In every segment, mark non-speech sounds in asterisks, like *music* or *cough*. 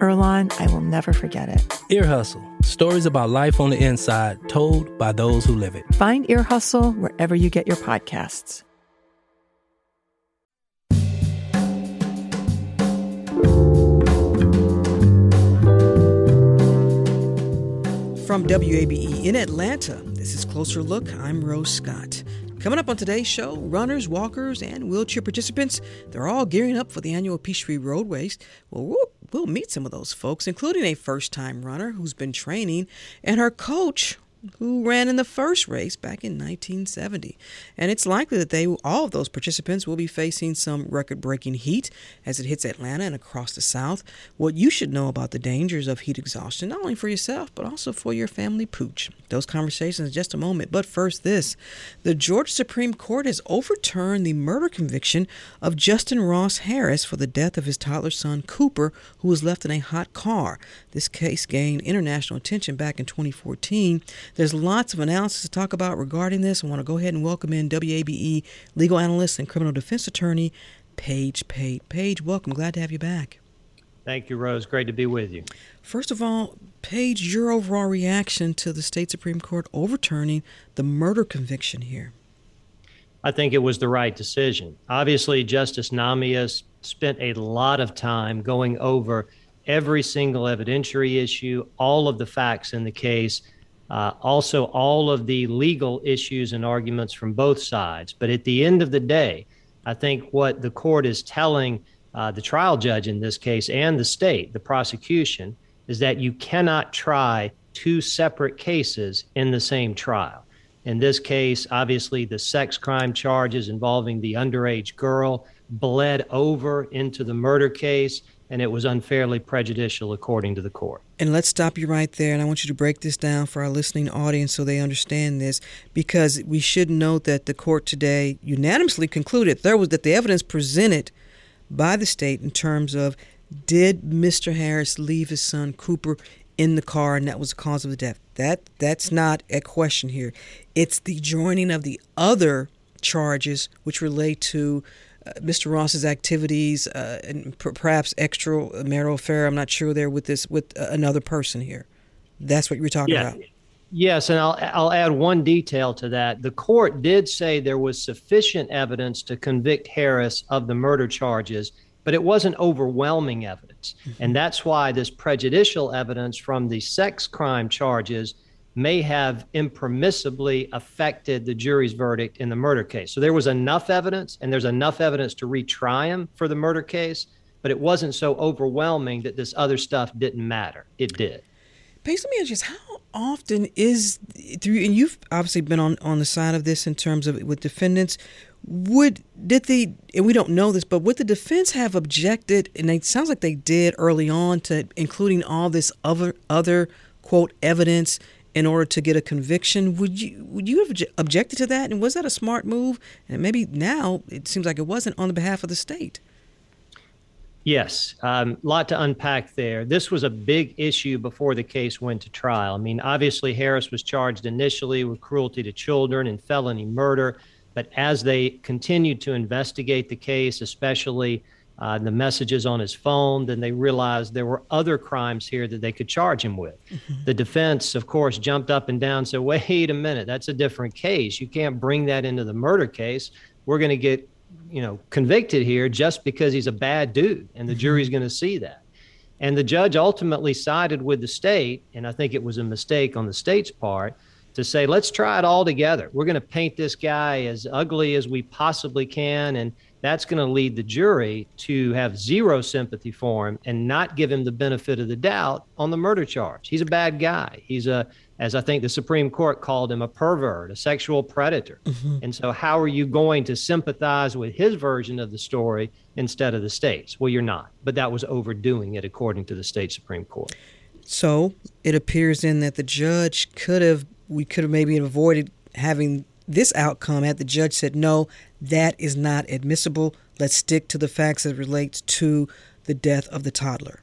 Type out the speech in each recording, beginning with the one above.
Earlonne, I will never forget it. Ear Hustle stories about life on the inside told by those who live it. Find Ear Hustle wherever you get your podcasts. From WABE in Atlanta, this is Closer Look. I'm Rose Scott. Coming up on today's show, runners, walkers, and wheelchair participants, they're all gearing up for the annual Peachtree Road Race. Well, we'll, we'll meet some of those folks, including a first time runner who's been training and her coach who ran in the first race back in 1970. And it's likely that they all of those participants will be facing some record-breaking heat as it hits Atlanta and across the South. What you should know about the dangers of heat exhaustion, not only for yourself but also for your family pooch. Those conversations in just a moment. But first, this: the Georgia Supreme Court has overturned the murder conviction of Justin Ross Harris for the death of his toddler son Cooper, who was left in a hot car. This case gained international attention back in 2014. There's lots of analysis to talk about regarding this. I want to go ahead and welcome in WABE legal analyst and criminal defense attorney Paige Pate. Paige, welcome. Glad to have you back. Thank you, Rose. Great to be with you. First of all, Paige, your overall reaction to the state Supreme Court overturning the murder conviction here? I think it was the right decision. Obviously, Justice Nahmias spent a lot of time going over every single evidentiary issue, all of the facts in the case, uh, also all of the legal issues and arguments from both sides. But at the end of the day, I think what the court is telling uh, the trial judge in this case and the state, the prosecution, is that you cannot try two separate cases in the same trial. In this case, obviously, the sex crime charges involving the underage girl bled over into the murder case and it was unfairly prejudicial according to the court. And let's stop you right there. And I want you to break this down for our listening audience so they understand this, because we should note that the court today unanimously concluded there was that the evidence presented by the state in terms of did Mr. Harris leave his son Cooper in the car and that was the cause of the death. That that's not a question here. It's the joining of the other charges which relate to uh, Mr. Ross's activities uh, and p- perhaps extramarital affair. I'm not sure there with this with uh, another person here. That's what you were talking yeah. about. Yes, and I'll I'll add one detail to that. The court did say there was sufficient evidence to convict Harris of the murder charges, but it wasn't overwhelming evidence. Mm-hmm. And that's why this prejudicial evidence from the sex crime charges may have impermissibly affected the jury's verdict in the murder case. So there was enough evidence, and there's enough evidence to retry him for the murder case, but it wasn't so overwhelming that this other stuff didn't matter. It did. Based on me, just how often is through, and you've obviously been on on the side of this in terms of with defendants. Would did the and we don't know this, but would the defense have objected? And it sounds like they did early on to including all this other other quote evidence in order to get a conviction. Would you would you have objected to that? And was that a smart move? And maybe now it seems like it wasn't on the behalf of the state. Yes, a um, lot to unpack there. This was a big issue before the case went to trial. I mean, obviously, Harris was charged initially with cruelty to children and felony murder, but as they continued to investigate the case, especially uh, the messages on his phone. Then they realized there were other crimes here that they could charge him with. Mm-hmm. The defense, of course, jumped up and down and said, wait a minute, that's a different case. You can't bring that into the murder case. We're going to get you know convicted here just because he's a bad dude and the mm-hmm. jury's going to see that and the judge ultimately sided with the state and i think it was a mistake on the state's part to say, let's try it all together. We're going to paint this guy as ugly as we possibly can. And that's going to lead the jury to have zero sympathy for him and not give him the benefit of the doubt on the murder charge. He's a bad guy. He's a, as I think the Supreme Court called him, a pervert, a sexual predator. Mm-hmm. And so, how are you going to sympathize with his version of the story instead of the state's? Well, you're not. But that was overdoing it, according to the state Supreme Court. So, it appears then that the judge could have, we could have maybe avoided having this outcome had the judge said, no, that is not admissible. Let's stick to the facts that relates to the death of the toddler.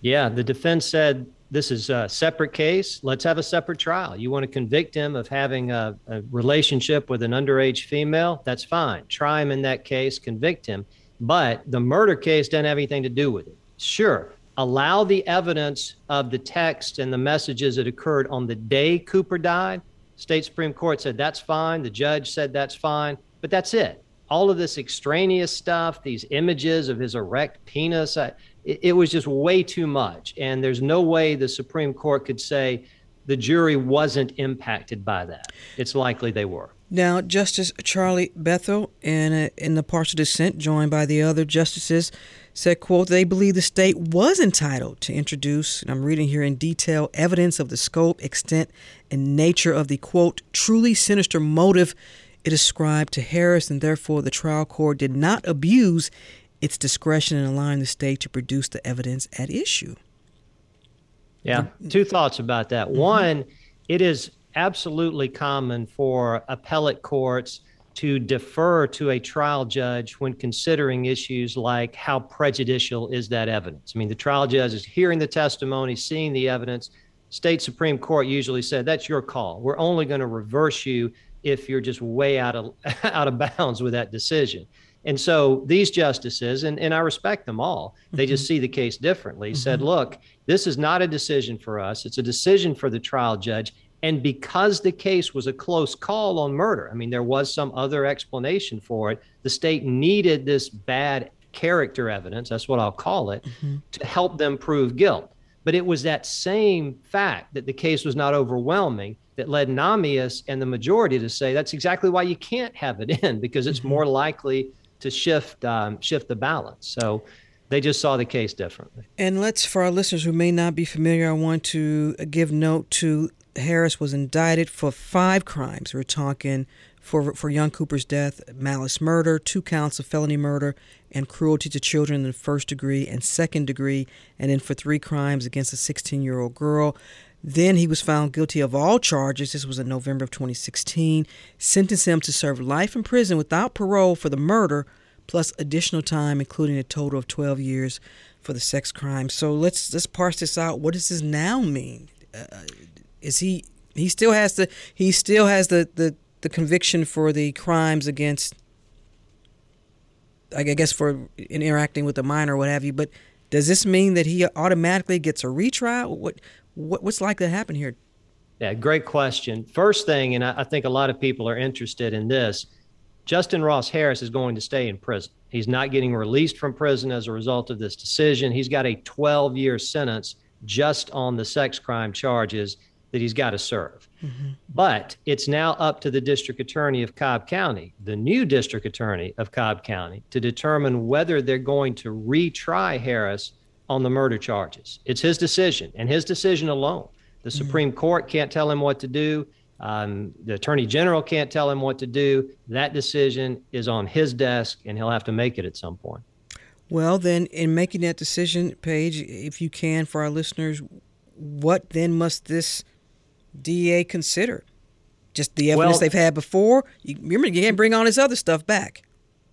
Yeah, the defense said this is a separate case. Let's have a separate trial. You want to convict him of having a, a, relationship with an underage female? That's fine. Try him in that case, convict him. But the murder case doesn't have anything to do with it. Sure, allow the evidence of the text and the messages that occurred on the day Cooper died. State Supreme Court said that's fine. The judge said that's fine. But that's it. All of this extraneous stuff, these images of his erect penis, it, it was just way too much. And there's no way the Supreme Court could say the jury wasn't impacted by that. It's likely they were. Now, Justice Charlie Bethel, in, a, in the partial dissent, joined by the other justices, said, quote, they believe the state was entitled to introduce, and I'm reading here in detail, evidence of the scope, extent, and nature of the, quote, truly sinister motive it ascribed to Harris, and therefore the trial court did not abuse its discretion in allowing the state to produce the evidence at issue. Yeah, two thoughts about that. Mm-hmm. One, it is absolutely common for appellate courts to defer to a trial judge when considering issues like how prejudicial is that evidence. I mean, the trial judge is hearing the testimony, seeing the evidence. State Supreme Court usually said, that's your call. We're only going to reverse you if you're just way out of *laughs* out of bounds with that decision. And so these justices, and, and I respect them all, they just mm-hmm. see the case differently, mm-hmm. said, look, this is not a decision for us. It's a decision for the trial judge. And because the case was a close call on murder, I mean, there was some other explanation for it. The state needed this bad character evidence, that's what I'll call it, mm-hmm. to help them prove guilt. But it was that same fact that the case was not overwhelming that led Nahmias and the majority to say that's exactly why you can't have it in because it's mm-hmm. more likely to shift um, shift the balance. So they just saw the case differently. And let's, for our listeners who may not be familiar, I want to give note to Harris was indicted for five crimes. We're talking for for young Cooper's death, malice murder, two counts of felony murder, and cruelty to children in the first degree and second degree, and then for three crimes against a 16 year old girl. Then he was found guilty of all charges. This was in November of 2016. Sentenced him to serve life in prison without parole for the murder, plus additional time, including a total of 12 years for the sex crime. So let's let's parse this out. What does this now mean? Uh, is he he still has the he still has the, the the conviction for the crimes against I guess for interacting with a minor or what have you, but does this mean that he automatically gets a retrial? What what, what's likely to happen here? Yeah, great question. First thing, and I, I think a lot of people are interested in this Justin Ross Harris is going to stay in prison. He's not getting released from prison as a result of this decision. He's got a 12 year sentence just on the sex crime charges that he's got to serve. Mm-hmm. But it's now up to the district attorney of Cobb County, the new district attorney of Cobb County, to determine whether they're going to retry Harris on the murder charges. It's his decision and his decision alone. The mm-hmm. Supreme Court can't tell him what to do. Um, the attorney general can't tell him what to do. That decision is on his desk, and he'll have to make it at some point. Well, then, in making that decision, Paige, if you can, for our listeners, what then must this DA consider? Just the evidence well, they've had before. You, remember, you can't bring all this other stuff back.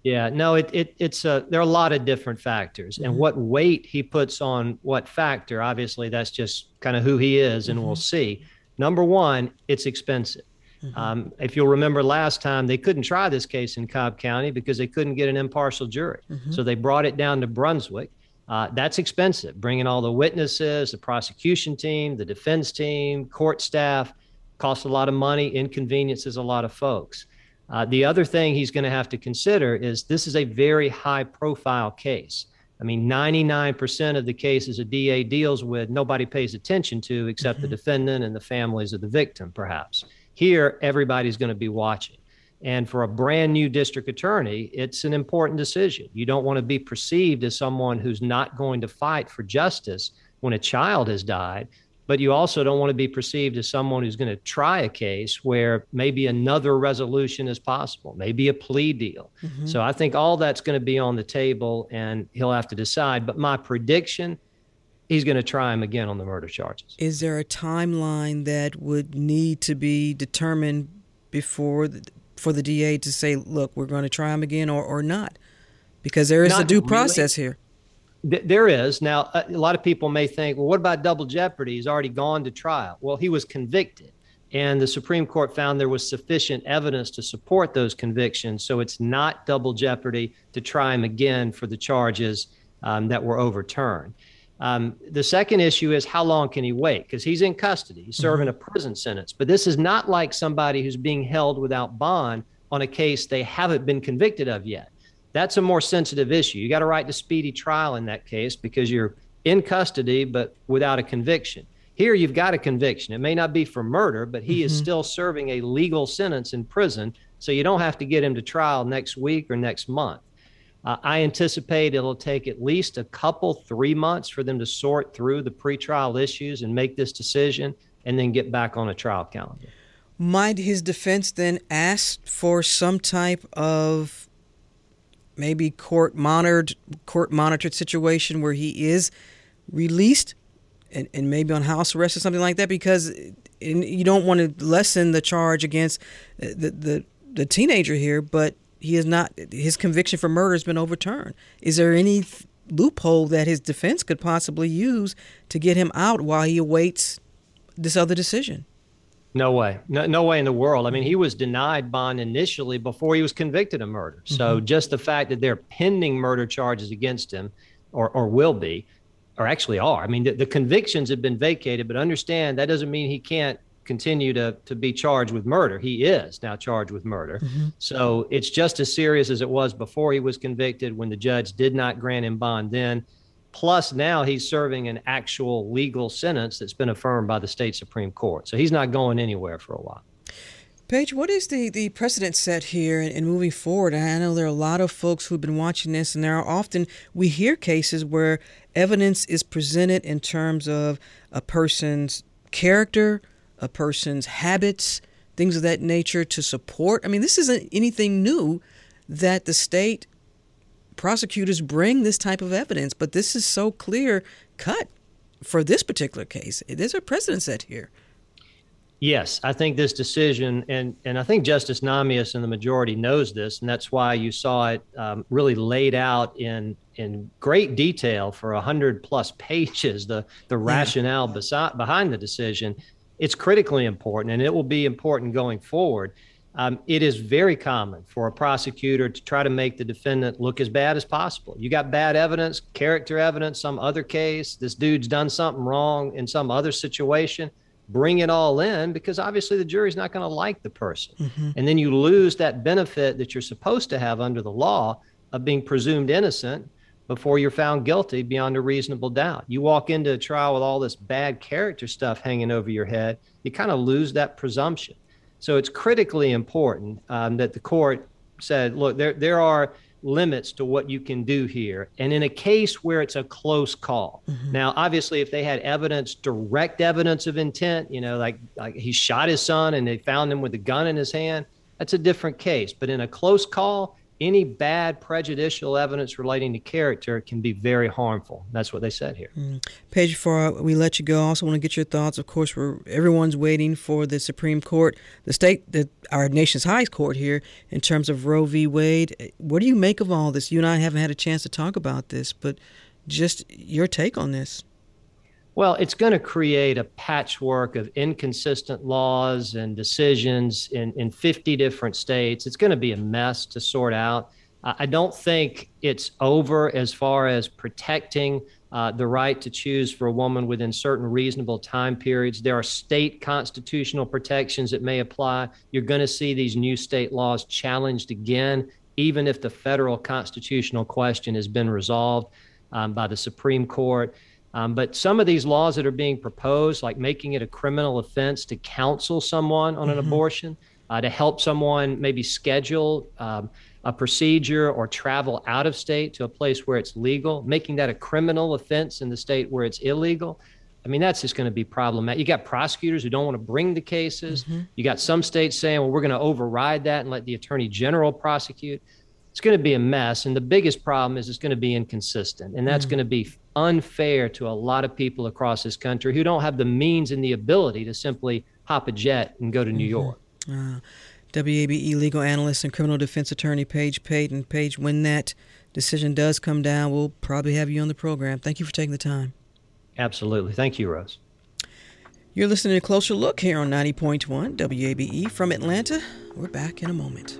Yeah, no, it, it it's a there are a lot of different factors, mm-hmm. and what weight he puts on what factor. Obviously, that's just kind of who he is, and mm-hmm. we'll see. Number one, it's expensive. Mm-hmm. Um, if you'll remember last time, they couldn't try this case in Cobb County because they couldn't get an impartial jury, mm-hmm. so they brought it down to Brunswick. Uh, that's expensive. Bringing all the witnesses, the prosecution team, the defense team, court staff, costs a lot of money, inconveniences a lot of folks. Uh, the other thing he's going to have to consider is this is a very high profile case. I mean, 99% of the cases a DA deals with, nobody pays attention to except mm-hmm. the defendant and the families of the victim, perhaps. Here, everybody's going to be watching. And for a brand new district attorney, it's an important decision. You don't want to be perceived as someone who's not going to fight for justice when a child has died, but you also don't want to be perceived as someone who's going to try a case where maybe another resolution is possible, maybe a plea deal. Mm-hmm. So I think all that's going to be on the table and he'll have to decide. But my prediction he's going to try him again on the murder charges. Is there a timeline that would need to be determined before the, for the DA to say, look, we're going to try him again or, or not? Because there is not a due process here. there is. Now, a lot of people may think, well, what about double jeopardy? He's already gone to trial. Well, he was convicted, and the Supreme Court found there was sufficient evidence to support those convictions. So it's not double jeopardy to try him again for the charges um, that were overturned. Um, the second issue is how long can he wait? Because he's in custody, he's serving mm-hmm. a prison sentence. But this is not like somebody who's being held without bond on a case they haven't been convicted of yet. That's a more sensitive issue. You got a right to speedy trial in that case because you're in custody but without a conviction. Here, you've got a conviction. It may not be for murder, but he mm-hmm. is still serving a legal sentence in prison. So you don't have to get him to trial next week or next month. Uh, I anticipate it'll take at least a couple, three months for them to sort through the pretrial issues and make this decision and then get back on a trial calendar. Might his defense then ask for some type of maybe court monitored court monitored situation where he is released and, and maybe on house arrest or something like that because you don't want to lessen the charge against the, the, the teenager here, but he is not his conviction for murder has been overturned. Is there any loophole that his defense could possibly use to get him out while he awaits this other decision? No way. No, no way in the world. I mean, he was denied bond initially before he was convicted of murder. So mm-hmm. just the fact that there are pending murder charges against him or, or will be, or actually are. I mean, the, the convictions have been vacated, but understand that doesn't mean he can't continue to, to be charged with murder. He is now charged with murder. Mm-hmm. So it's just as serious as it was before he was convicted when the judge did not grant him bond then. Plus, now he's serving an actual legal sentence that's been affirmed by the state Supreme Court. So he's not going anywhere for a while. Paige, what is the, the precedent set here and moving forward? I know there are a lot of folks who've been watching this, and there are often, we hear cases where evidence is presented in terms of a person's character, a person's habits, things of that nature to support. I mean, this isn't anything new that the state prosecutors bring this type of evidence, but this is so clear cut for this particular case. There's a precedent set here. Yes, I think this decision, and, and I think Justice Nahmias and the majority knows this, and that's why you saw it um, really laid out in in great detail for a hundred plus pages. The the rationale yeah. behind the decision it's critically important and it will be important going forward. Um, it is very common for a prosecutor to try to make the defendant look as bad as possible. You got bad evidence, character evidence, some other case, this dude's done something wrong in some other situation. Bring it all in because obviously the jury's not going to like the person. Mm-hmm. And then you lose that benefit that you're supposed to have under the law of being presumed innocent before you're found guilty beyond a reasonable doubt. You walk into a trial with all this bad character stuff hanging over your head, you kind of lose that presumption. So it's critically important um, that the court said, look, there, there are limits to what you can do here. And in a case where it's a close call, mm-hmm. now, obviously, if they had evidence, direct evidence of intent, you know, like, like he shot his son and they found him with a gun in his hand, that's a different case. But in a close call, any bad prejudicial evidence relating to character can be very harmful. That's what they said here. Mm. Paige, before we let you go, I also want to get your thoughts. Of course, we're everyone's waiting for the Supreme Court, the state, the, our nation's highest court here, in terms of Roe v. Wade. What do you make of all this? You and I haven't had a chance to talk about this, but just your take on this. Well, it's going to create a patchwork of inconsistent laws and decisions in, in 50 different states. It's going to be a mess to sort out. I don't think it's over as far as protecting uh, the right to choose for a woman within certain reasonable time periods. There are state constitutional protections that may apply. You're going to see these new state laws challenged again, even if the federal constitutional question has been resolved um, by the Supreme Court Um, but some of these laws that are being proposed, like making it a criminal offense to counsel someone on an mm-hmm. abortion, uh, to help someone maybe schedule um, a procedure or travel out of state to a place where it's legal, making that a criminal offense in the state where it's illegal. I mean, that's just going to be problematic. You got prosecutors who don't want to bring the cases. Mm-hmm. You got some states saying, well, we're going to override that and let the attorney general prosecute. It's going to be a mess. And the biggest problem is it's going to be inconsistent. And that's mm-hmm. going to be unfair to a lot of people across this country who don't have the means and the ability to simply hop a jet and go to New mm-hmm. York. Uh, WABE legal analyst and criminal defense attorney Paige Payton. Paige, when that decision does come down, we'll probably have you on the program. Thank you for taking the time. Absolutely. Thank you, Rose. You're listening to Closer Look here on 90.1 WABE from Atlanta. We're back in a moment.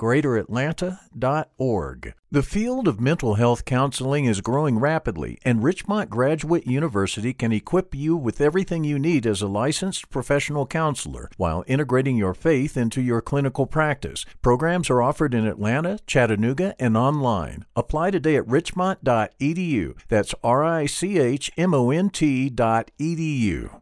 greateratlanta.org. The field of mental health counseling is growing rapidly, and Richmont Graduate University can equip you with everything you need as a licensed professional counselor while integrating your faith into your clinical practice. Programs are offered in Atlanta, Chattanooga, and online. Apply today at richmont.edu. That's R I C H M O N T.edu.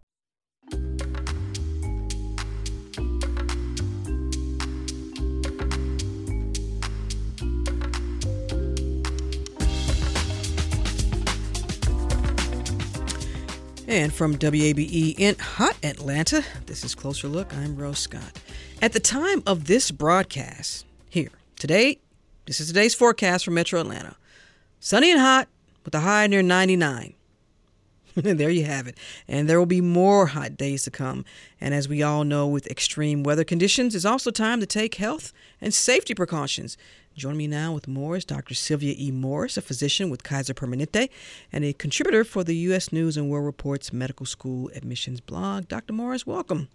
And from WABE in hot Atlanta, this is Closer Look. I'm Rose Scott. At the time of this broadcast, here, today, this is today's forecast for Metro Atlanta. Sunny and hot with a high near 99. *laughs* there you have it. And there will be more hot days to come. And as we all know, with extreme weather conditions, it's also time to take health and safety precautions. Join me now with more is Dr. Sylvia E. Morris, a physician with Kaiser Permanente and a contributor for the U.S. News and World Report's medical school admissions blog. Dr. Morris, welcome.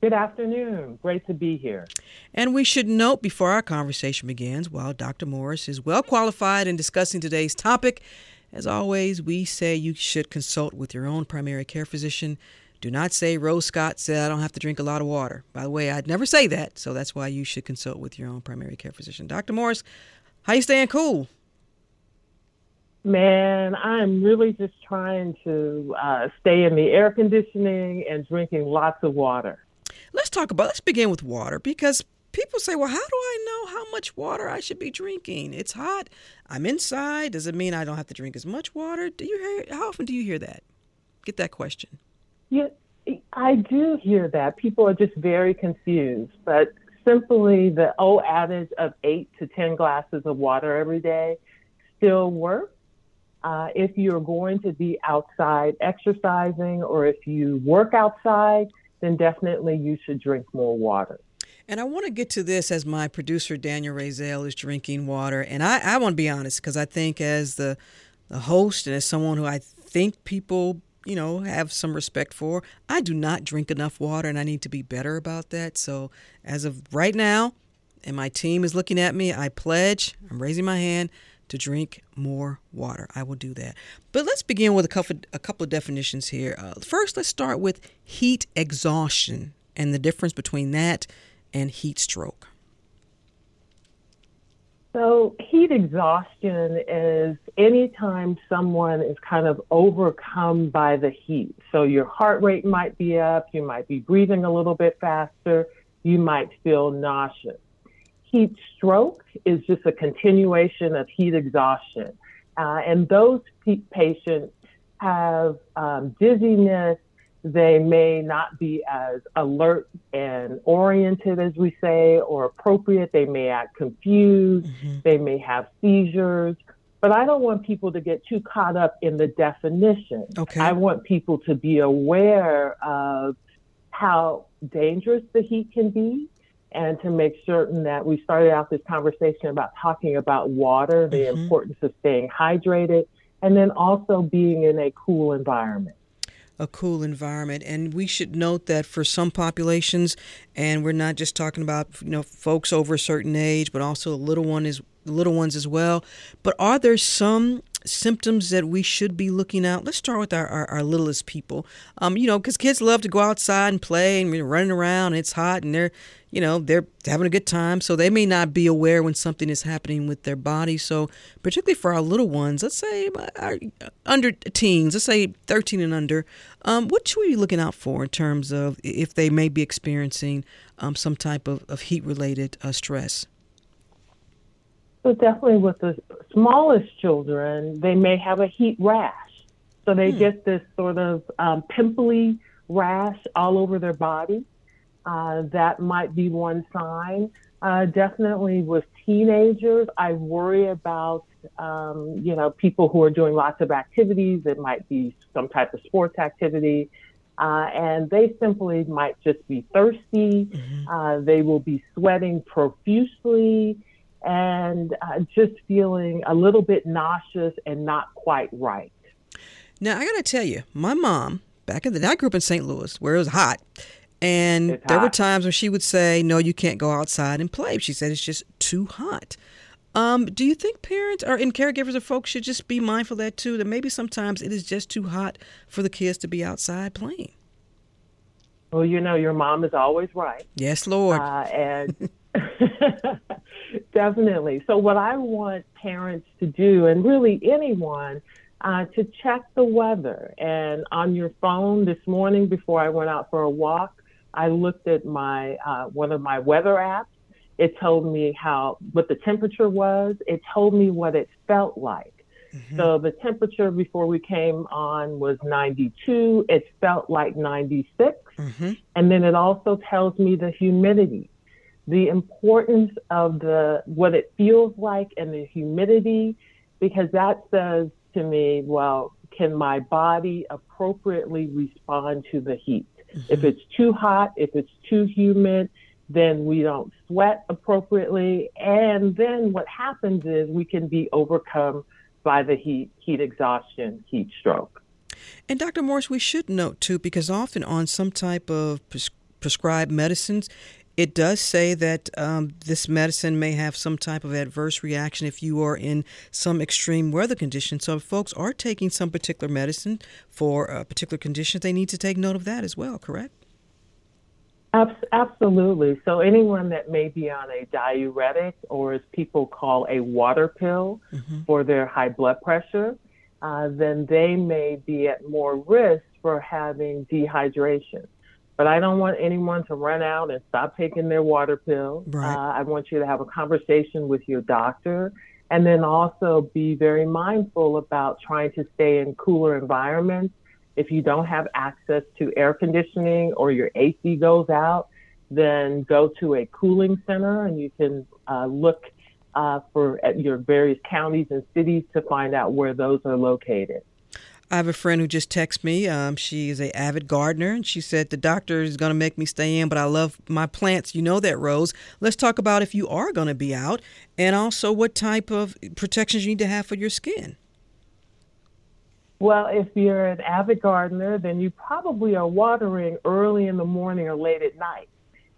Good afternoon. Great to be here. And we should note before our conversation begins, while Dr. Morris is well qualified in discussing today's topic, as always, we say you should consult with your own primary care physician do not say Rose Scott said I don't have to drink a lot of water. By the way, I'd never say that, so that's why you should consult with your own primary care physician. Dr. Morris, how you staying cool? Man, I'm really just trying to uh, stay in the air conditioning and drinking lots of water. Let's talk about. Let's begin with water because people say, "Well, how do I know how much water I should be drinking? It's hot. I'm inside. Does it mean I don't have to drink as much water?" Do you hear? How often do you hear that? Get that question. Yeah, I do hear that. People are just very confused, but simply the old adage of eight to 10 glasses of water every day still works. Uh, if you're going to be outside exercising or if you work outside, then definitely you should drink more water. And I want to get to this as my producer Daniel Razel is drinking water, and I, I want to be honest because I think as the the host and as someone who I think people you know, have some respect for. I do not drink enough water and I need to be better about that. So, as of right now, and my team is looking at me, I pledge, I'm raising my hand to drink more water. I will do that. But let's begin with a couple a couple of definitions here. Uh, first, let's start with heat exhaustion and the difference between that and heat stroke. So, heat exhaustion is anytime someone is kind of overcome by the heat. So, your heart rate might be up, you might be breathing a little bit faster, you might feel nauseous. Heat stroke is just a continuation of heat exhaustion. Uh, and those patients have um, dizziness. They may not be as alert and oriented as we say, or appropriate. They may act confused. Mm-hmm. They may have seizures. But I don't want people to get too caught up in the definition. Okay. I want people to be aware of how dangerous the heat can be and to make certain that we started out this conversation about talking about water, the mm-hmm. importance of staying hydrated, and then also being in a cool environment a cool environment. And we should note that for some populations, and we're not just talking about you know folks over a certain age, but also little one is little ones as well. But are there some symptoms that we should be looking out? Let's start with our, our, our littlest people. Um, you know, because kids love to go outside and play and running around and it's hot and they're, you know, they're having a good time. So they may not be aware when something is happening with their body. So particularly for our little ones, let's say our under teens, let's say 13 and under, um, what should we be looking out for in terms of if they may be experiencing um, some type of, of heat related uh, stress? So definitely with the smallest children, they may have a heat rash. So they hmm. get this sort of um, pimply rash all over their body. Uh, that might be one sign. Uh, definitely with teenagers, I worry about, um, you know, people who are doing lots of activities. It might be some type of sports activity. Uh, and they simply might just be thirsty. Mm-hmm. Uh, they will be sweating profusely and uh, just feeling a little bit nauseous and not quite right. Now, I got to tell you, my mom, back in the day, I grew up in St. Louis where it was hot. And it's there hot. were times when she would say, No, you can't go outside and play. She said it's just too hot. Um, do you think parents or and caregivers or folks should just be mindful of that too? That maybe sometimes it is just too hot for the kids to be outside playing. Well, you know, your mom is always right. Yes, Lord. Uh, and *laughs* *laughs* Definitely. So, what I want parents to do, and really anyone, uh, to check the weather. And on your phone this morning, before I went out for a walk, I looked at my uh, one of my weather apps. It told me how what the temperature was. It told me what it felt like. Mm-hmm. So the temperature before we came on was 92. It felt like 96. Mm-hmm. And then it also tells me the humidity the importance of the what it feels like and the humidity because that says to me well can my body appropriately respond to the heat? Mm-hmm. if it's too hot if it's too humid then we don't sweat appropriately. And then what happens is we can be overcome by the heat heat exhaustion heat stroke. And dr morris we should note too because often on some type of pres- prescribed medicines it does say that um, this medicine may have some type of adverse reaction if you are in some extreme weather condition. So, if folks are taking some particular medicine for a particular condition, they need to take note of that as well, correct? Absolutely. So, anyone that may be on a diuretic or as people call a water pill mm-hmm. for their high blood pressure, uh, then they may be at more risk for having dehydration. But I don't want anyone to run out and stop taking their water pill. Right. Uh, I want you to have a conversation with your doctor and then also be very mindful about trying to stay in cooler environments. If you don't have access to air conditioning or your AC goes out, then go to a cooling center and you can uh, look uh, for at your various counties and cities to find out where those are located. I have a friend who just texted me. Um, she is a avid gardener, and she said the doctor is going to make me stay in, but I love my plants. You know that, Rose. Let's talk about if you are going to be out, and also what type of protections you need to have for your skin. Well, if you're an avid gardener, then you probably are watering early in the morning or late at night.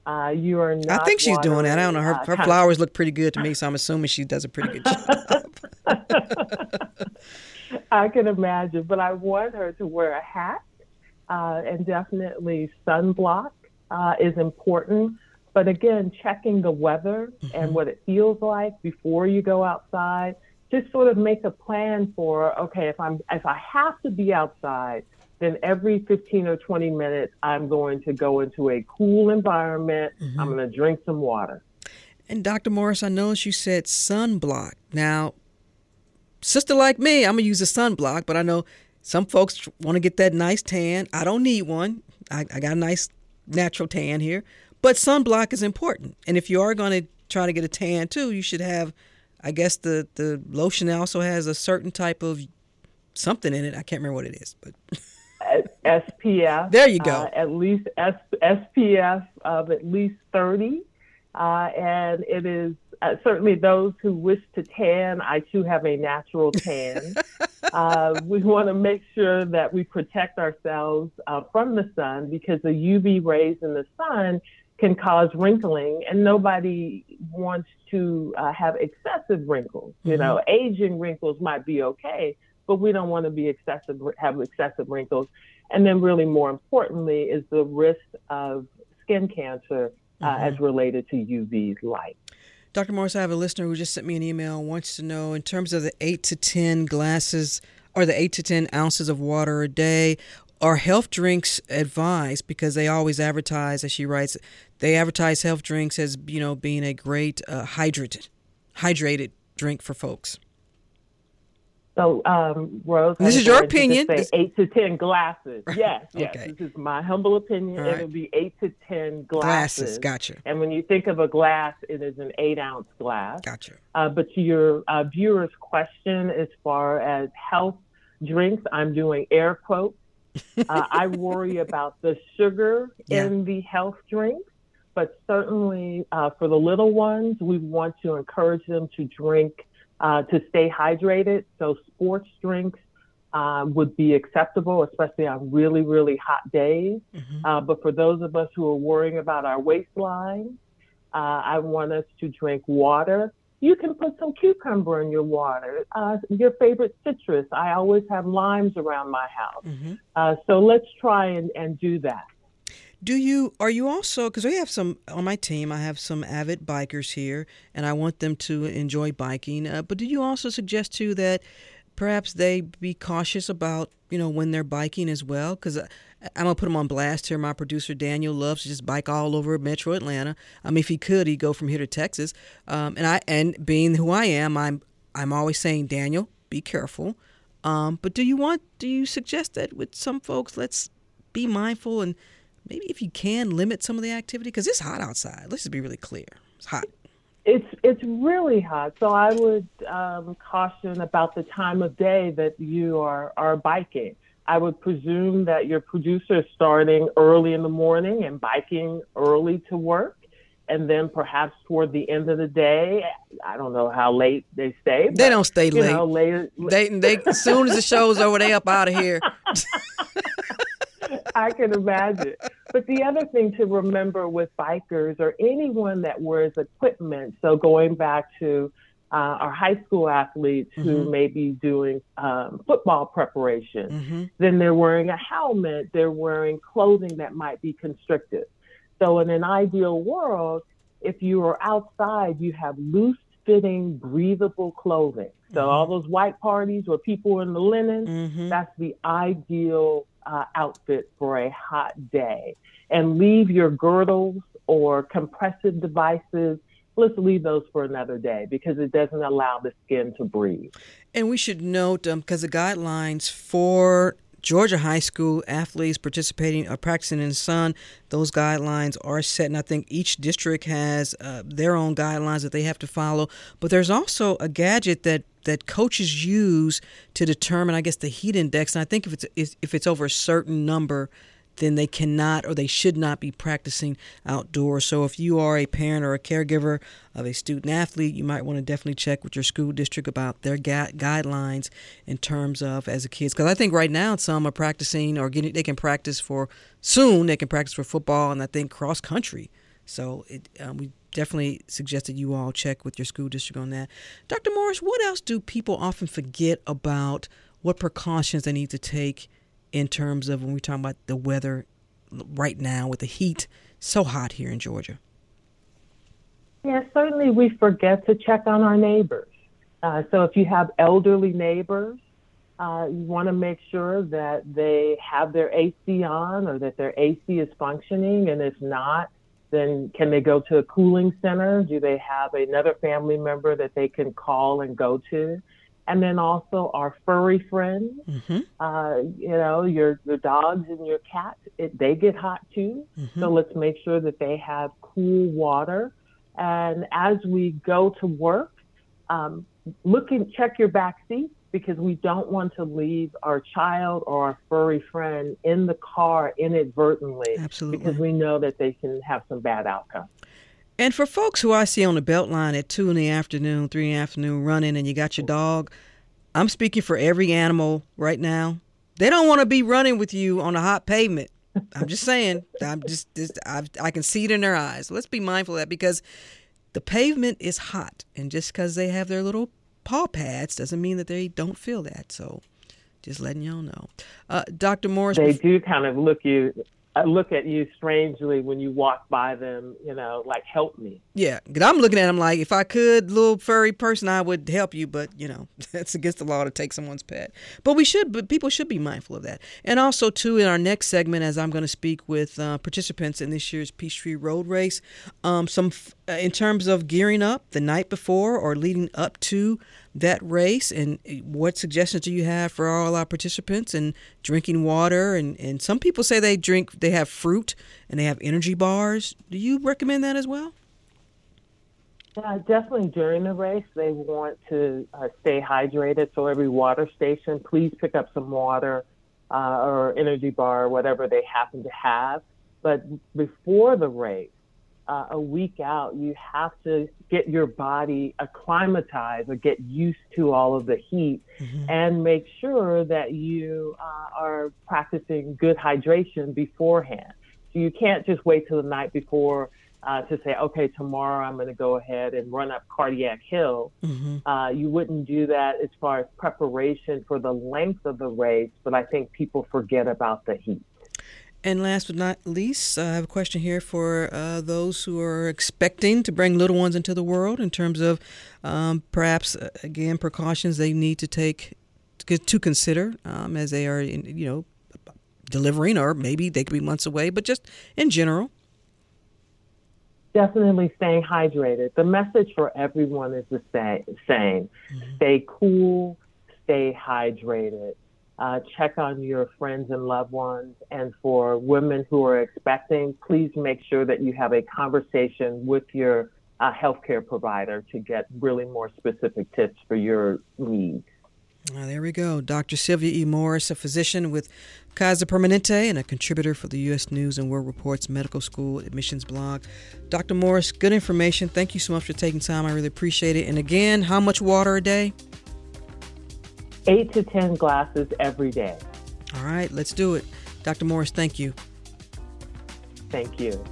Uh, you are not. I think she's doing that. I don't know. Her, uh, her *laughs* flowers of... look pretty good to me, so I'm assuming she does a pretty good job. *laughs* *laughs* I can imagine, but I want her to wear a hat, uh, and definitely sunblock uh, is important. But again, checking the weather mm-hmm. and what it feels like before you go outside. Just sort of make a plan for okay, if I'm if I have to be outside, then every 15 or 20 minutes, I'm going to go into a cool environment. Mm-hmm. I'm going to drink some water. And Dr. Morris, I noticed you said sunblock. Now, sister like me, I'm gonna use a sunblock, but I know some folks want to get that nice tan. I don't need one. I, I got a nice natural tan here, but sunblock is important. And if you are going to try to get a tan too, you should have. I guess the the lotion also has a certain type of something in it. I can't remember what it is, but. *laughs* SPF. There you go. Uh, at least S- SPF of at least 30. Uh, and it is uh, certainly those who wish to tan. I too have a natural tan. *laughs* Uh, we want to make sure that we protect ourselves uh, from the sun because the UV rays in the sun can cause wrinkling, and nobody wants to uh, have excessive wrinkles. You mm-hmm. know, aging wrinkles might be okay, but we don't want to be excessive, have excessive wrinkles. And then, really, more importantly, is the risk of skin cancer uh, mm-hmm. as related to UV light. Dr. Morris, I have a listener who just sent me an email, wants to know in terms of the eight to 10 glasses or the eight to 10 ounces of water a day, are health drinks advised? Because they always advertise, as she writes, they advertise health drinks as, you know, being a great uh, hydrated, hydrated drink for folks. So, um, Rose, this is your opinion. To eight to ten glasses. *laughs* Yes, yes. Okay. This is my humble opinion. Right. It would be eight to ten glasses. Glasses, gotcha. And when you think of a glass, it is an eight ounce glass. Gotcha. Uh, but to your uh, viewer's question, as far as health drinks, I'm doing air quotes. *laughs* uh, I worry about the sugar yeah. in the health drinks, but certainly uh, for the little ones, we want to encourage them to drink uh, to stay hydrated. So sports drinks um, would be acceptable, especially on really, really hot days. Mm-hmm. Uh, but for those of us who are worrying about our waistline, uh, I want us to drink water. You can put some cucumber in your water, uh, your favorite citrus. I always have limes around my house. Mm-hmm. Uh, so let's try and, and do that. Do you are you also because we have some on my team? I have some avid bikers here, and I want them to enjoy biking. Uh, but do you also suggest too that perhaps they be cautious about you know when they're biking as well? Because I'm gonna put them on blast here. My producer Daniel loves to just bike all over Metro Atlanta. I mean, if he could, he'd go from here to Texas. Um, and I and being who I am, I'm I'm always saying, Daniel, be careful. Um, but do you want? Do you suggest that with some folks? Let's be mindful and maybe if you can limit some of the activity because it's hot outside. Let's just be really clear. It's hot. It's it's really hot. So I would um, caution about the time of day that you are are biking. I would presume that your producer is starting early in the morning and biking early to work. And then perhaps toward the end of the day, I don't know how late they stay. But, they don't stay late. Know, later, they, they, as *laughs* soon as the show's over, they up out of here. *laughs* I can imagine. But the other thing to remember with bikers or anyone that wears equipment, so going back to uh, our high school athletes mm-hmm. who may be doing um, football preparation, mm-hmm. then they're wearing a helmet, they're wearing clothing that might be constrictive. So, in an ideal world, if you are outside, you have loose fitting, breathable clothing. So, mm-hmm. all those white parties where people are in the linen, mm-hmm. that's the ideal uh, outfit for a hot day and leave your girdles or compressive devices. Let's leave those for another day because it doesn't allow the skin to breathe. And we should note, because um, the guidelines for Georgia high school athletes participating or practicing in the sun, those guidelines are set, and I think each district has uh, their own guidelines that they have to follow. But there's also a gadget that that coaches use to determine, I guess, the heat index. And I think if it's if it's over a certain number, then they cannot or they should not be practicing outdoors. So if you are a parent or a caregiver of a student athlete, you might want to definitely check with your school district about their guidelines in terms of as a kids. Because I think right now some are practicing or getting they can practice for soon they can practice for football and I think cross country. So it, um, we definitely suggest that you all check with your school district on that. Dr. Morris, what else do people often forget about what precautions they need to take in terms of when we're talking about the weather right now with the heat so hot here in Georgia? Yeah, certainly we forget to check on our neighbors. Uh, so if you have elderly neighbors, uh, you want to make sure that they have their AC on or that their AC is functioning. And if not, then can they go to a cooling center? Do they have another family member that they can call and go to? And then also our furry friends, mm-hmm. uh, you know, your, your dogs and your cats, it, they get hot too. Mm-hmm. So let's make sure that they have cool water. And as we go to work, um, look and check your back seat because we don't want to leave our child or our furry friend in the car inadvertently Absolutely. because we know that they can have some bad outcomes. And for folks who I see on the Beltline at two in the afternoon, three in the afternoon running, and you got your dog, I'm speaking for every animal right now. They don't want to be running with you on a hot pavement. I'm just saying. *laughs* I'm just, just i I can see it in their eyes. Let's be mindful of that because the pavement is hot, and just because they have their little paw pads doesn't mean that they don't feel that. So, just letting y'all know. Uh, Dr. Morris, they do kind of look you look at you strangely when you walk by them, you know, like help me. Yeah, because I'm looking at them like if I could, little furry person, I would help you, but you know, *laughs* that's against the law to take someone's pet. But we should, but people should be mindful of that. And also, too, in our next segment, as I'm going to speak with uh, participants in this year's Peachtree Road Race, um, some f- uh, in terms of gearing up the night before or leading up to that race and what suggestions do you have for all our participants and drinking water? And, and some people say they drink they have fruit and they have energy bars. Do you recommend that as well? Yeah definitely during the race they want to uh, stay hydrated. So every water station please pick up some water uh, or energy bar whatever they happen to have. But before the race uh, a week out, you have to get your body acclimatized or get used to all of the heat mm-hmm. and make sure that you uh, are practicing good hydration beforehand. So you can't just wait till the night before uh, to say, okay, tomorrow I'm going to go ahead and run up Cardiac Hill. Mm-hmm. Uh, you wouldn't do that as far as preparation for the length of the race, but I think people forget about the heat. And last but not least, I have a question here for uh, those who are expecting to bring little ones into the world in terms of um, perhaps, uh, again, precautions they need to take to consider um, as they are, in, you know, delivering, or maybe they could be months away, but just in general. Definitely staying hydrated. The message for everyone is the same. Mm-hmm. Stay cool, stay hydrated uh, check on your friends and loved ones. And for women who are expecting, please make sure that you have a conversation with your uh, healthcare provider to get really more specific tips for your needs. Uh, there we go. Dr. Sylvia E. Morris, a physician with Kaiser Permanente and a contributor for the U.S. News and World Report's medical school admissions blog. Dr. Morris, good information. Thank you so much for taking time. I really appreciate it. And again, how much water a day? Eight to 10 glasses every day. All right, let's do it. Dr. Morris, thank you. Thank you.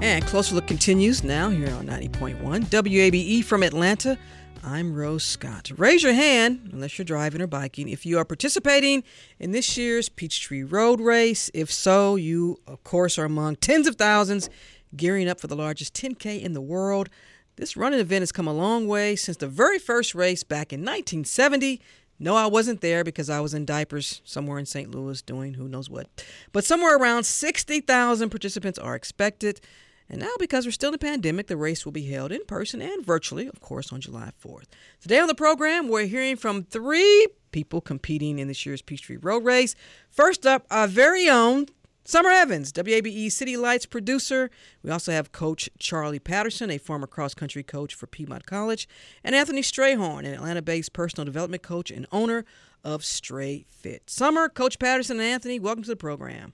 And Closer Look continues now here on 90.1 WABE from Atlanta. I'm Rose Scott. Raise your hand, unless you're driving or biking, if you are participating in this year's Peachtree Road Race. If so, you, of course, are among tens of thousands gearing up for the largest 10K in the world. This running event has come a long way since the very first race back in 1970. No, I wasn't there because I was in diapers somewhere in St. Louis doing who knows what. But somewhere around 60,000 participants are expected. And now, because we're still in a pandemic, the race will be held in person and virtually, of course, on July 4th. Today on the program, we're hearing from three people competing in this year's Peachtree Road Race. First up, our very own Summer Evans, WABE City Lights producer. We also have Coach Charlie Patterson, a former cross country coach for Piedmont College, and Anthony Strayhorn, an Atlanta based personal development coach and owner of Stray Fit. Summer, Coach Patterson, and Anthony, welcome to the program.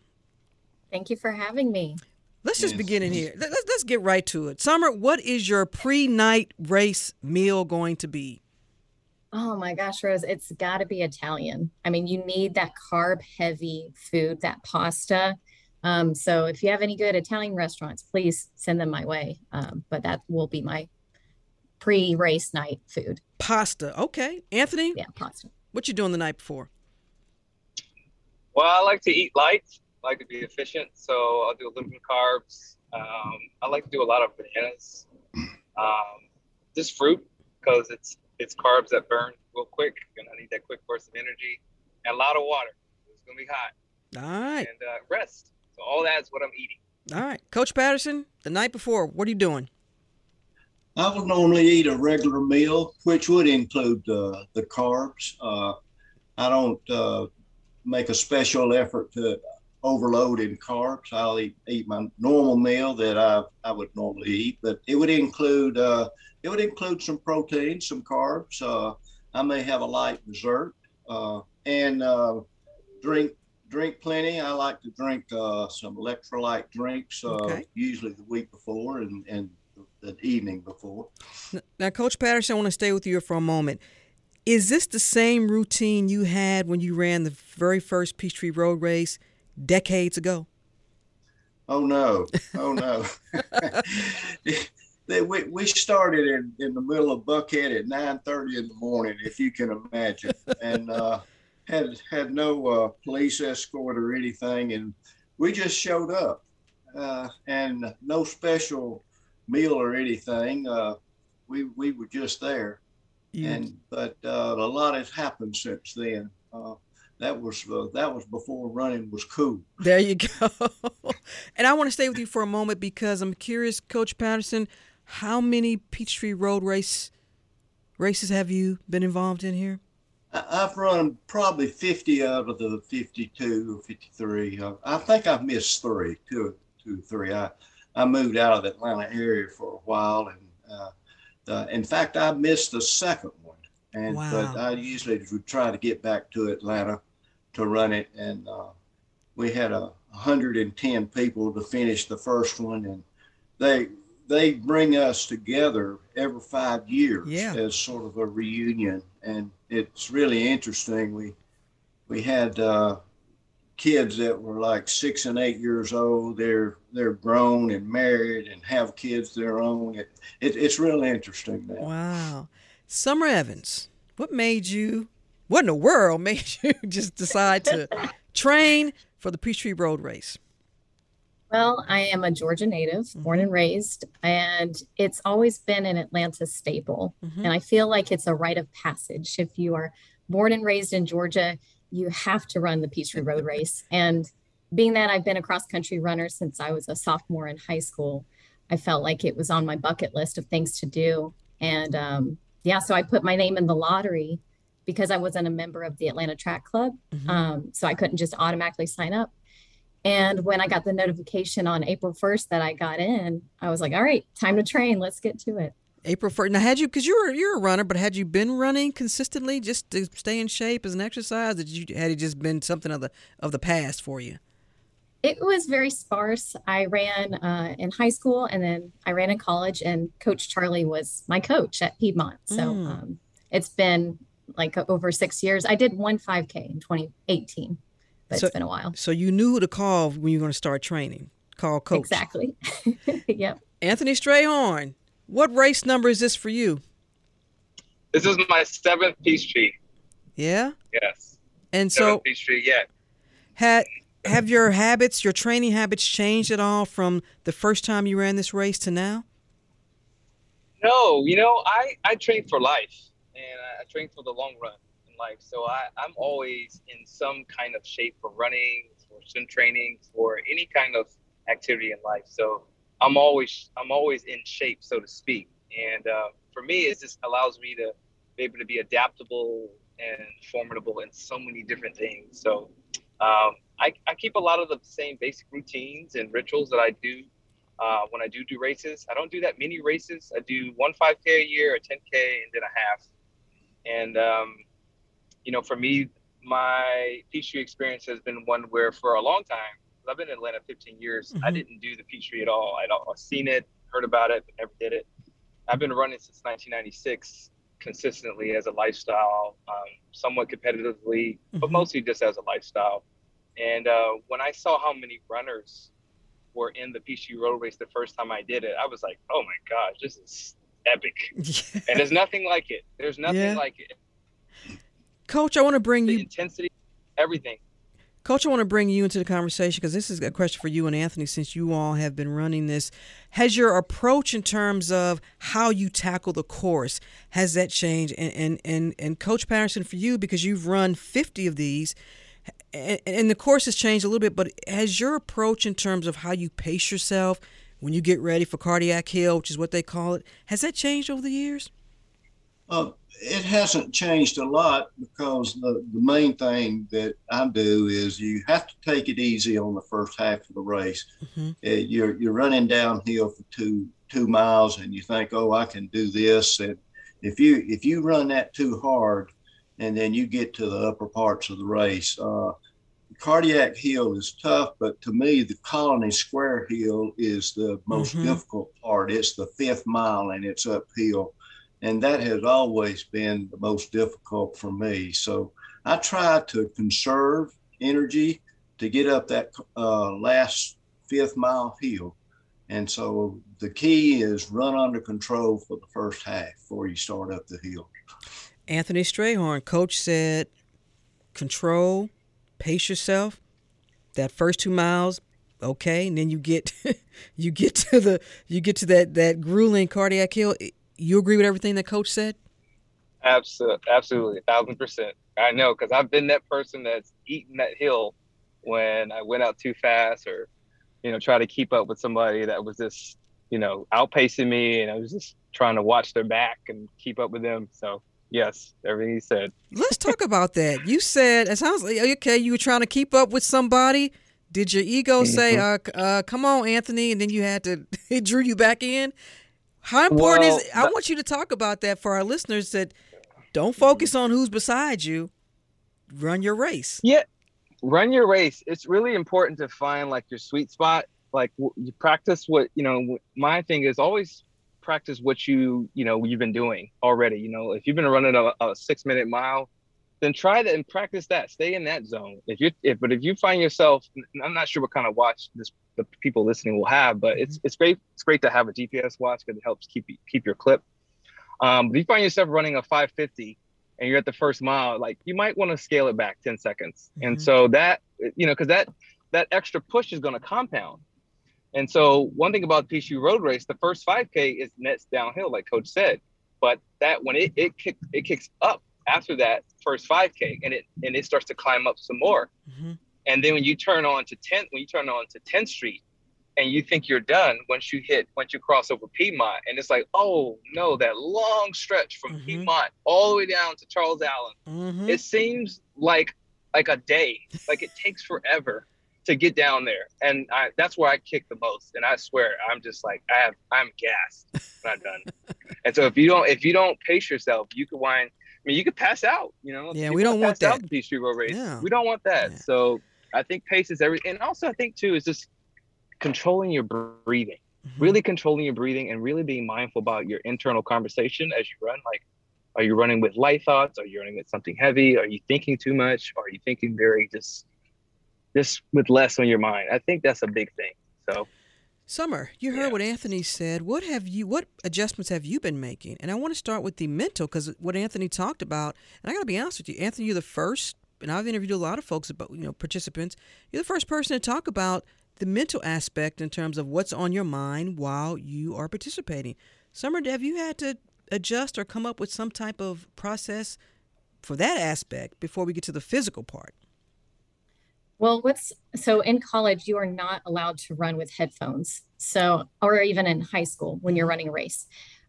Thank you for having me. Let's just yes. begin in here. Let's, let's get right to it. Summer, what is your pre night race meal going to be? Oh my gosh, Rose, it's got to be Italian. I mean, you need that carb heavy food, that pasta. Um, so if you have any good Italian restaurants, please send them my way. Um, but that will be my pre race night food. Pasta. Okay. Anthony? Yeah, pasta. What you doing the night before? Well, I like to eat light like to be efficient, so I'll do a little bit of carbs. Um, I like to do a lot of bananas, um, just fruit because it's it's carbs that burn real quick. Gonna need that quick burst of energy and a lot of water. It's gonna be hot. All right. And uh, rest. So all that's what I'm eating. All right. Coach Patterson, the night before, what are you doing? I would normally eat a regular meal, which would include uh, the carbs. Uh, I don't uh, make a special effort to overload in carbs. I'll eat, eat my normal meal that I, I would normally eat, but it would include uh, it would include some protein, some carbs. Uh, I may have a light dessert uh, and drink drink plenty. I like to drink some electrolyte drinks, okay. usually the week before, and and the evening before. Now, Coach Patterson, I want to stay with you for a moment. Is this the same routine you had when you ran the very first Peachtree Road Race decades ago? Oh no! Oh no! *laughs* we, we started in, in the middle of Buckhead at nine thirty in the morning, if you can imagine, and uh, had had no uh, police escort or anything, and we just showed up, uh, and no special meal or anything. Uh, we we were just there, yeah. and but uh, a lot has happened since then. That was uh, that was before running was cool. *laughs* There you go. *laughs* and I want to stay with you for a moment because I'm curious, Coach Patterson, how many Peachtree Road race races have you been involved in here? I've run probably 50 out of the 52 or 53. Uh, I think I've missed three, two, two, three. I I moved out of the Atlanta area for a while, and uh, uh, in fact, I missed the second one. And wow. but I usually would try to get back to Atlanta to run it, and uh, we had a 110 people to finish the first one, and they they bring us together every five years yeah. as sort of a reunion, and it's really interesting. We we had uh, kids that were like six and eight years old. They're they're grown and married and have kids their own. It, it it's really interesting. Now. Wow, Summer Evans, what made you? What in the world made *laughs* you just decide to *laughs* train for the Peachtree Road Race? Well, I am a Georgia native, mm-hmm. born and raised, and it's always been an Atlanta staple. Mm-hmm. And I feel like it's a rite of passage. If you are born and raised in Georgia, you have to run the Peachtree Road Race. And being that I've been a cross country runner since I was a sophomore in high school, I felt like it was on my bucket list of things to do. And um, yeah, so I put my name in the lottery because I wasn't a member of the Atlanta Track Club. Mm-hmm. Um, so I couldn't just automatically sign up. And when I got the notification on April 1st that I got in, I was like, all right, time to train. Let's get to it. April first. Now, had you because you're you're a runner, but had you been running consistently just to stay in shape as an exercise? Did you had it just been something of the of the past for you? It was very sparse. I ran uh, in high school and then I ran in college, and Coach Charlie was my coach at Piedmont. So mm. um, it's been like uh, over six years. I did one 5K in 2018, but so, it's been a while. So you knew who to call when you're going to start training. Call coach. Exactly. *laughs* yep. Anthony Strayhorn, what race number is this for you? This is my seventh Peachtree. Yeah. Yes. And seventh so Peachtree, yeah. Had have your habits, your training habits, changed at all from the first time you ran this race to now? No, you know, I I train for life, and I, train for the long run in life. So I I'm always in some kind of shape for running, for swim training, for any kind of activity in life. So I'm always I'm always in shape, so to speak. And uh, for me, it just allows me to be able to be adaptable and formidable in so many different things. So um, I, I keep a lot of the same basic routines and rituals that I do uh, when I do do races. I don't do that many races. I do one 5K a year, a 10K, and then a half. And um, you know, for me, my Peachtree experience has been one where for a long time I've been in Atlanta 15 years. Mm-hmm. I didn't do the Peachtree at all. I'd, I've seen it, heard about it, but never did it. I've been running since 1996 consistently as a lifestyle, um, somewhat competitively, mm-hmm. but mostly just as a lifestyle. And uh, when I saw how many runners were in the Peachtree Road Race the first time I did it, I was like, oh my gosh, this is epic. Yeah. *laughs* And there's nothing like it. There's nothing yeah. like it. Coach, I want to bring the you intensity, everything. Coach, I want to bring you into the conversation because this is a question for you and Anthony since you all have been running this. Has your approach in terms of how you tackle the course, has that changed? And, and, and, and Coach Patterson, for you, because you've run 50 of these, and, and the course has changed a little bit, but has your approach in terms of how you pace yourself when you get ready for cardiac hill, which is what they call it, has that changed over the years? Uh, it hasn't changed a lot because the, the main thing that I do is you have to take it easy on the first half of the race. Mm-hmm. Uh, you're you're running downhill for two two miles and you think, oh, I can do this. And if you if you run that too hard, and then you get to the upper parts of the race, uh, cardiac hill is tough. But to me, the Colony Square hill is the most mm-hmm. difficult part. It's the fifth mile and it's uphill and that has always been the most difficult for me. So I try to conserve energy to get up that uh, last fifth mile hill. And so the key is run under control for the first half before you start up the hill. Anthony Strayhorn, coach said, control, pace yourself. That first two miles, okay, and then you get *laughs* you get to the you get to that that grueling cardiac hill you agree with everything that coach said? Absolutely, absolutely, thousand percent. I know because I've been that person that's eaten that hill when I went out too fast or, you know, try to keep up with somebody that was just, you know, outpacing me, and I was just trying to watch their back and keep up with them. So yes, everything he said. Let's talk about that. You said it sounds like okay. You were trying to keep up with somebody. Did your ego mm-hmm. say, uh, uh, "Come on, Anthony," and then you had to *laughs* it drew you back in? How important well, is it? I want you to talk about that for our listeners that don't focus on who's beside you. Run your race. Yeah. Run your race. It's really important to find like your sweet spot. Like you practice what, you know, my thing is always practice what you, you know, you've been doing already. You know, if you've been running a, a six minute mile, then try that and practice that. Stay in that zone. If you, if, but if you find yourself, I'm not sure what kind of watch this the people listening will have, but it's it's great. It's great to have a GPS watch because it helps keep keep your clip. Um, but if you find yourself running a 550 and you're at the first mile, like you might want to scale it back 10 seconds. Mm-hmm. And so that you know, because that that extra push is going to compound. And so one thing about the PSU road race, the first 5K is nets downhill, like Coach said. But that when it it kick, it kicks up after that first 5K, and it and it starts to climb up some more. Mm-hmm. And then when you turn on to 10th, when you turn on to 10th Street, and you think you're done once you hit once you cross over Piedmont, and it's like, oh no, that long stretch from mm-hmm. Piedmont all the way down to Charles Allen. Mm-hmm. It seems like like a day, like it takes forever to get down there, and I, that's where I kick the most. And I swear, I'm just like I have, I'm gassed when I'm done. *laughs* and so if you don't if you don't pace yourself, you could wind. I mean, you could pass out. You know. Yeah, we don't want that. Out Peachtree Road race. Yeah. We don't want that. Yeah. So I think pace is every, and also I think too is just controlling your breathing, mm-hmm. really controlling your breathing, and really being mindful about your internal conversation as you run. Like, are you running with light thoughts? Are you running with something heavy? Are you thinking too much? Are you thinking very just, just with less on your mind? I think that's a big thing. So. Summer, you heard yeah. what Anthony said. What have you? What adjustments have you been making? And I want to start with the mental because what Anthony talked about. And I got to be honest with you, Anthony, you're the first and I've interviewed a lot of folks about, you know, participants, you're the first person to talk about the mental aspect in terms of what's on your mind while you are participating. Summer, have you had to adjust or come up with some type of process for that aspect before we get to the physical part? Well, what's so in college, you are not allowed to run with headphones. So, or even in high school when you're running a race.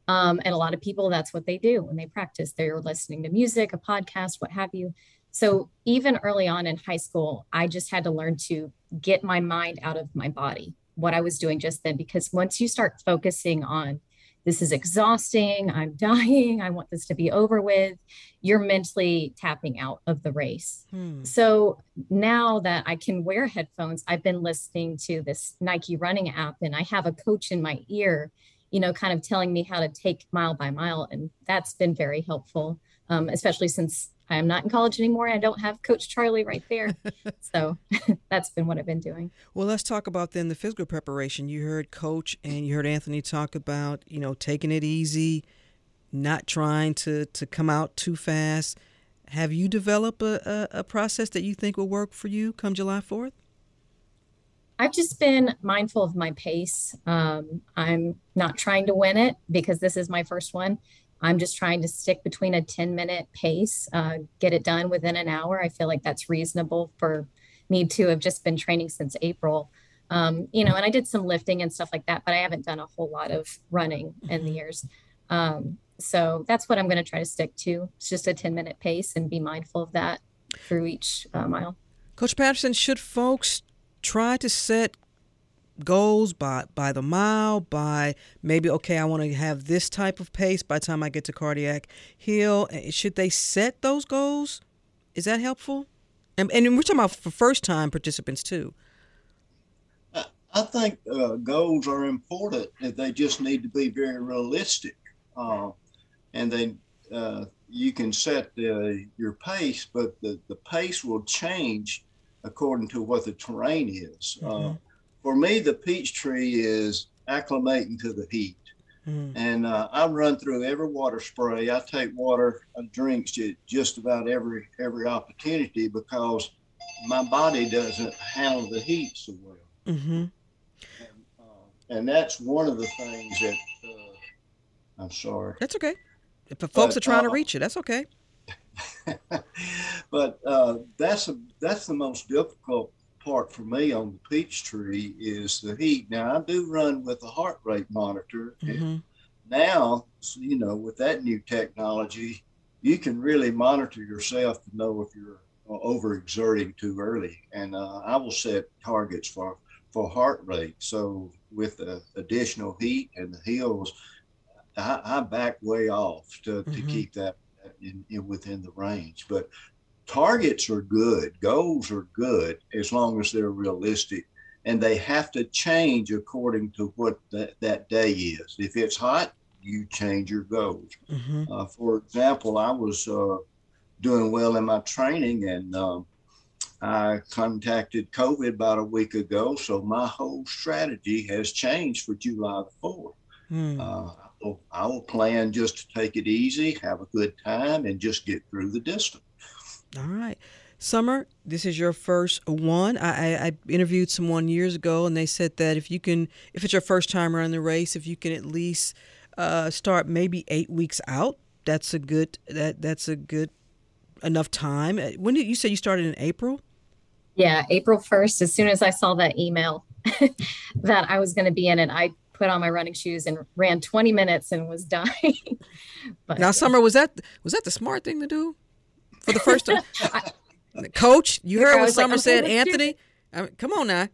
Um, and a lot of people, that's what they do when they practice. They're listening to music, a podcast, what have you. So even early on in high school, I just had to learn to get my mind out of my body, what I was doing just then, because once you start focusing on this is exhausting, I'm *laughs* dying, I want this to be over with, you're mentally tapping out of the race. Hmm. So now that I can wear headphones, I've been listening to this Nike running app and I have a coach in my ear, you know, kind of telling me how to take mile by mile. And that's been very helpful, um, especially since I'm not in college anymore. I don't have Coach Charlie right there. *laughs* so *laughs* that's been what I've been doing. Well, let's talk about then the physical preparation. You heard Coach and you heard Anthony talk about, you know, taking it easy, not trying to, to come out too fast. Have you developed a, a, a process that you think will work for you come July 4th? I've just been mindful of my pace. Um, I'm not trying to win it because this is my first one. I'm just trying to stick between a 10 minute pace, uh, get it done within an hour. I feel like that's reasonable for me to have just been training since April. Um, you know, and I did some lifting and stuff like that, but I haven't done a whole lot of running in the mm-hmm. years. Um, so that's what I'm going to try to stick to. It's just a 10 minute pace and be mindful of that through each uh, mile. Coach Patterson, should folks try to set goals by by the mile by maybe okay i want to have this type of pace by the time i get to cardiac hill eh, should they set those goals is that helpful and, and we're talking about for first time participants too i think uh, goals are important they just need to be very realistic uh, and then uh, you can set the, your pace but the, the pace will change according to what the terrain is. Uh, mm-hmm. For me, the Peachtree is acclimating to the heat. Mm-hmm. And uh, I run through every water spray. I take water uh, drinks at just about every every opportunity because my body doesn't handle the heat so well. Mm-hmm. And, uh, and, that's one of the things that uh, I'm sorry. That's okay. If the folks but, are trying to uh, reach you, that's okay. *laughs* but uh, that's a, that's the most difficult part for me on the Peachtree is the heat. Now I do run with a heart rate monitor. Mm-hmm. Now, you know, with that new technology, you can really monitor yourself to know if you're overexerting too early. And uh, I will set targets for for heart rate. So with the additional heat and the hills, I, I back way off to, mm-hmm. to keep that in, in within the range. But targets are good, goals are good as long as they're realistic, and they have to change according to what that, that day is. If it's hot, you change your goals. Mm-hmm. Uh, for example, I was uh, doing well in my training and um, I contacted COVID about a week ago, so my whole strategy has changed for July the 4th. Mm. Uh, I will plan just to take it easy, have a good time, and just get through the distance. All right. Summer, this is your first one. I, I, I, interviewed someone years ago, and they said that if you can, if it's your first time running the race, if you can at least uh, start maybe eight weeks out, that's a good that that's a good enough time. Uh, when did you say you started in April? Yeah, April first. As soon as I saw that email *laughs* that I was going to be in it, I put on my running shoes and ran 20 minutes and was *laughs* dying. but now, Summer, was that was that the smart thing to do for the first time? Coach, you heard what Summer like, said, Anthony. I mean, come on now.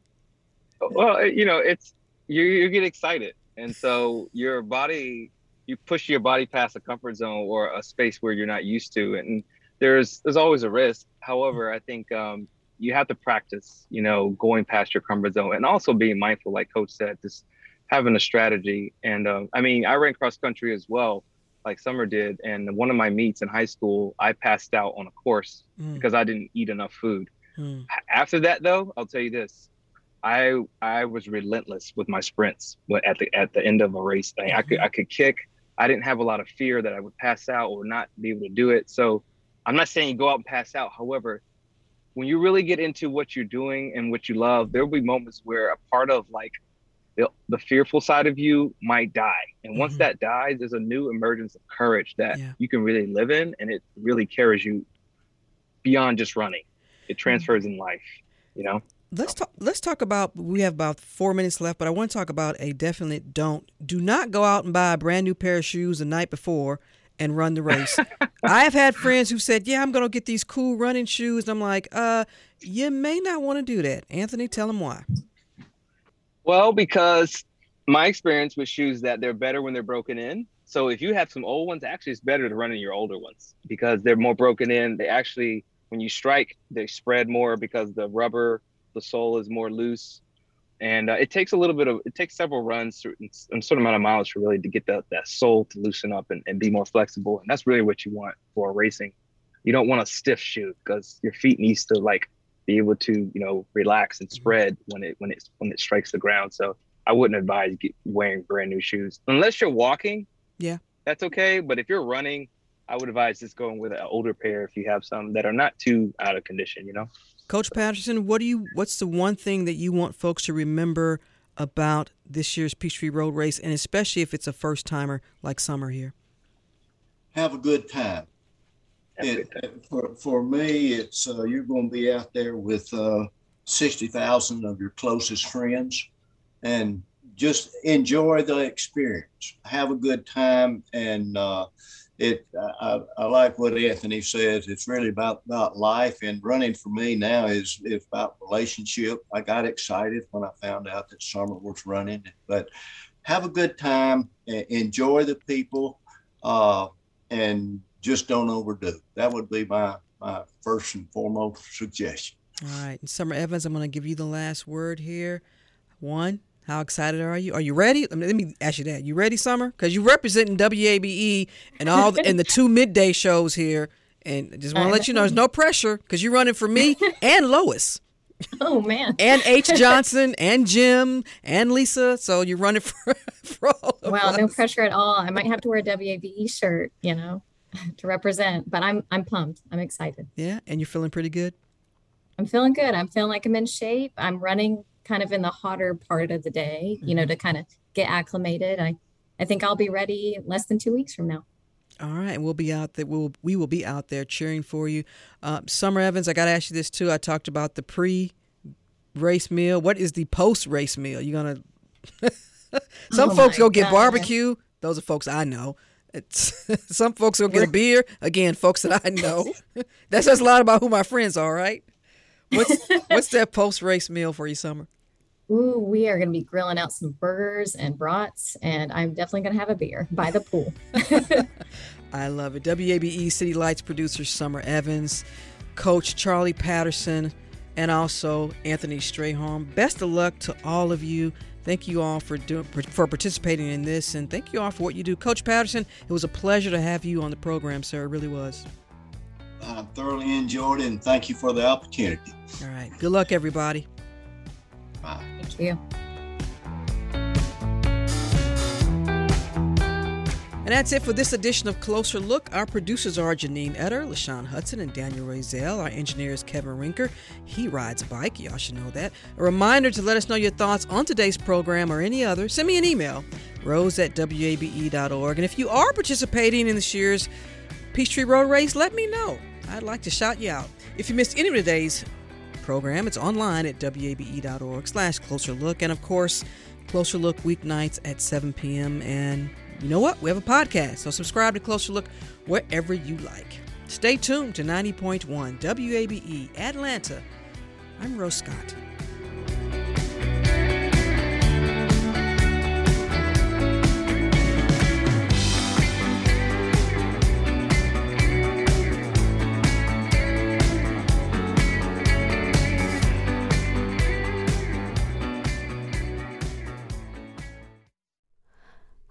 Well, you know, it's you you get excited, and so your body you push your body past a comfort zone or a space where you're not used to, and there's there's always a risk. However, I think um, you have to practice, you know, going past your comfort zone, and also being mindful, like Coach said, just having a strategy. And um, I mean, I ran cross country as well, like Summer did. And one of my meets in high school, I passed out on a course mm. because I didn't eat enough food. Mm. After that, though, I'll tell you this: I I was relentless with my sprints. At the at the end of a race, I, I could I could kick. I didn't have a lot of fear that I would pass out or not be able to do it. So I'm not saying you go out and pass out. However, when you really get into what you're doing and what you love, there will be moments where a part of like the, the fearful side of you might die. And once mm-hmm. that dies, there's a new emergence of courage that yeah. you can really live in. And it really carries you beyond just running. It mm-hmm. transfers mm-hmm. in life, you know? Let's talk. Let's talk about. We have about four minutes left, but I want to talk about a definite don't. Do not go out and buy a brand new pair of shoes the night before and run the race. *laughs* I have had friends who said, "Yeah, I'm going to get these cool running shoes." And I'm like, "Uh, you may not want to do that." Anthony, tell them why. Well, because my experience with shoes that they're better when they're broken in. So if you have some old ones, actually it's better to run in your older ones because they're more broken in. They actually, when you strike, they spread more because the rubber, the sole is more loose. And uh, it takes a little bit of, it takes several runs and certain amount of miles to really to get that, that sole to loosen up and, and be more flexible. And that's really what you want for racing. You don't want a stiff shoe because your feet needs to like be able to you know relax and mm-hmm. spread when it when it when it strikes the ground. So I wouldn't advise wearing brand new shoes unless you're walking. Yeah, that's okay. But if you're running, I would advise just going with an older pair if you have some that are not too out of condition. You know. Coach Patterson, what do you? What's the one thing that you want folks to remember about this year's Peachtree Road Race, and especially if it's a first timer like Summer here? Have a good time. It, for, for me, it's uh, you're going to be out there with uh, 60,000 of your closest friends and just enjoy the experience. Have a good time. And uh, it, I, I, like what Anthony says. It's really about, about life and running for me now is, is about relationship. I got excited when I found out that Summer was running, but have a good time, enjoy the people, uh, and just don't overdo. That would be my my first and foremost suggestion. All right, and Summer Evans, I'm going to give you the last word here. One, how excited are you? Are you ready? Let me ask you that. You ready, Summer? Because you're representing WABE and all the, and the two midday shows here. And just want to let you know, there's no pressure because you're running for me *laughs* and Lois. Oh man. and H *laughs* Johnson and Jim and Lisa. So you're running for, *laughs* for all of Wow, us. no pressure at all. I might have to wear a WABE shirt, you know, *laughs* to represent, but I'm I'm pumped. I'm excited. Yeah, and you're feeling pretty good. I'm feeling good. I'm feeling like I'm in shape. I'm running kind of in the hotter part of the day, you know, to kind of get acclimated. I I think I'll be ready less than 2 weeks from now. All right, and we'll be out there. We'll we will be out there cheering for you. Uh, Summer Evans, I got to ask you this too. I talked about the pre-race meal. What is the post-race meal? You gonna? *laughs* Some Oh folks go get God. barbecue. Those are folks I know. It's *laughs* some folks go get a beer. Again, folks that I know. *laughs* *laughs* that says a lot about who my friends are, right? What's what's that post-race meal for you, Summer? Ooh, we are going to be grilling out some burgers and brats, and I'm definitely going to have a beer by the pool. I love it. WABE City Lights producer Summer Evans, Coach Charlie Patterson, and also Anthony Strayhorn. Best of luck to all of you. Thank you all for doing for participating in this, and thank you all for what you do, Coach Patterson. It was a pleasure to have you on the program, sir. It really was. I thoroughly enjoyed it and thank you for the opportunity. All right. Good luck, everybody. Bye. Thank you. And that's it for this edition of Closer Look. Our producers are Janine Etter, LaShawn Hudson, and Daniel Razel. Our engineer is Kevin Rinker. He rides a bike. Y'all should know that. A reminder to let us know your thoughts on today's program or any other. Send me an email, rose at wabe.org. And if you are participating in this year's Peachtree Road Race, let me know. I'd like to shout you out. If you missed any of today's program, it's online at wabe.org slash closer look. And of course, Closer Look weeknights at 7 p.m. And you know what? We have a podcast, so subscribe to Closer Look wherever you like. Stay tuned to 90.1 WABE Atlanta. I'm Rose Scott.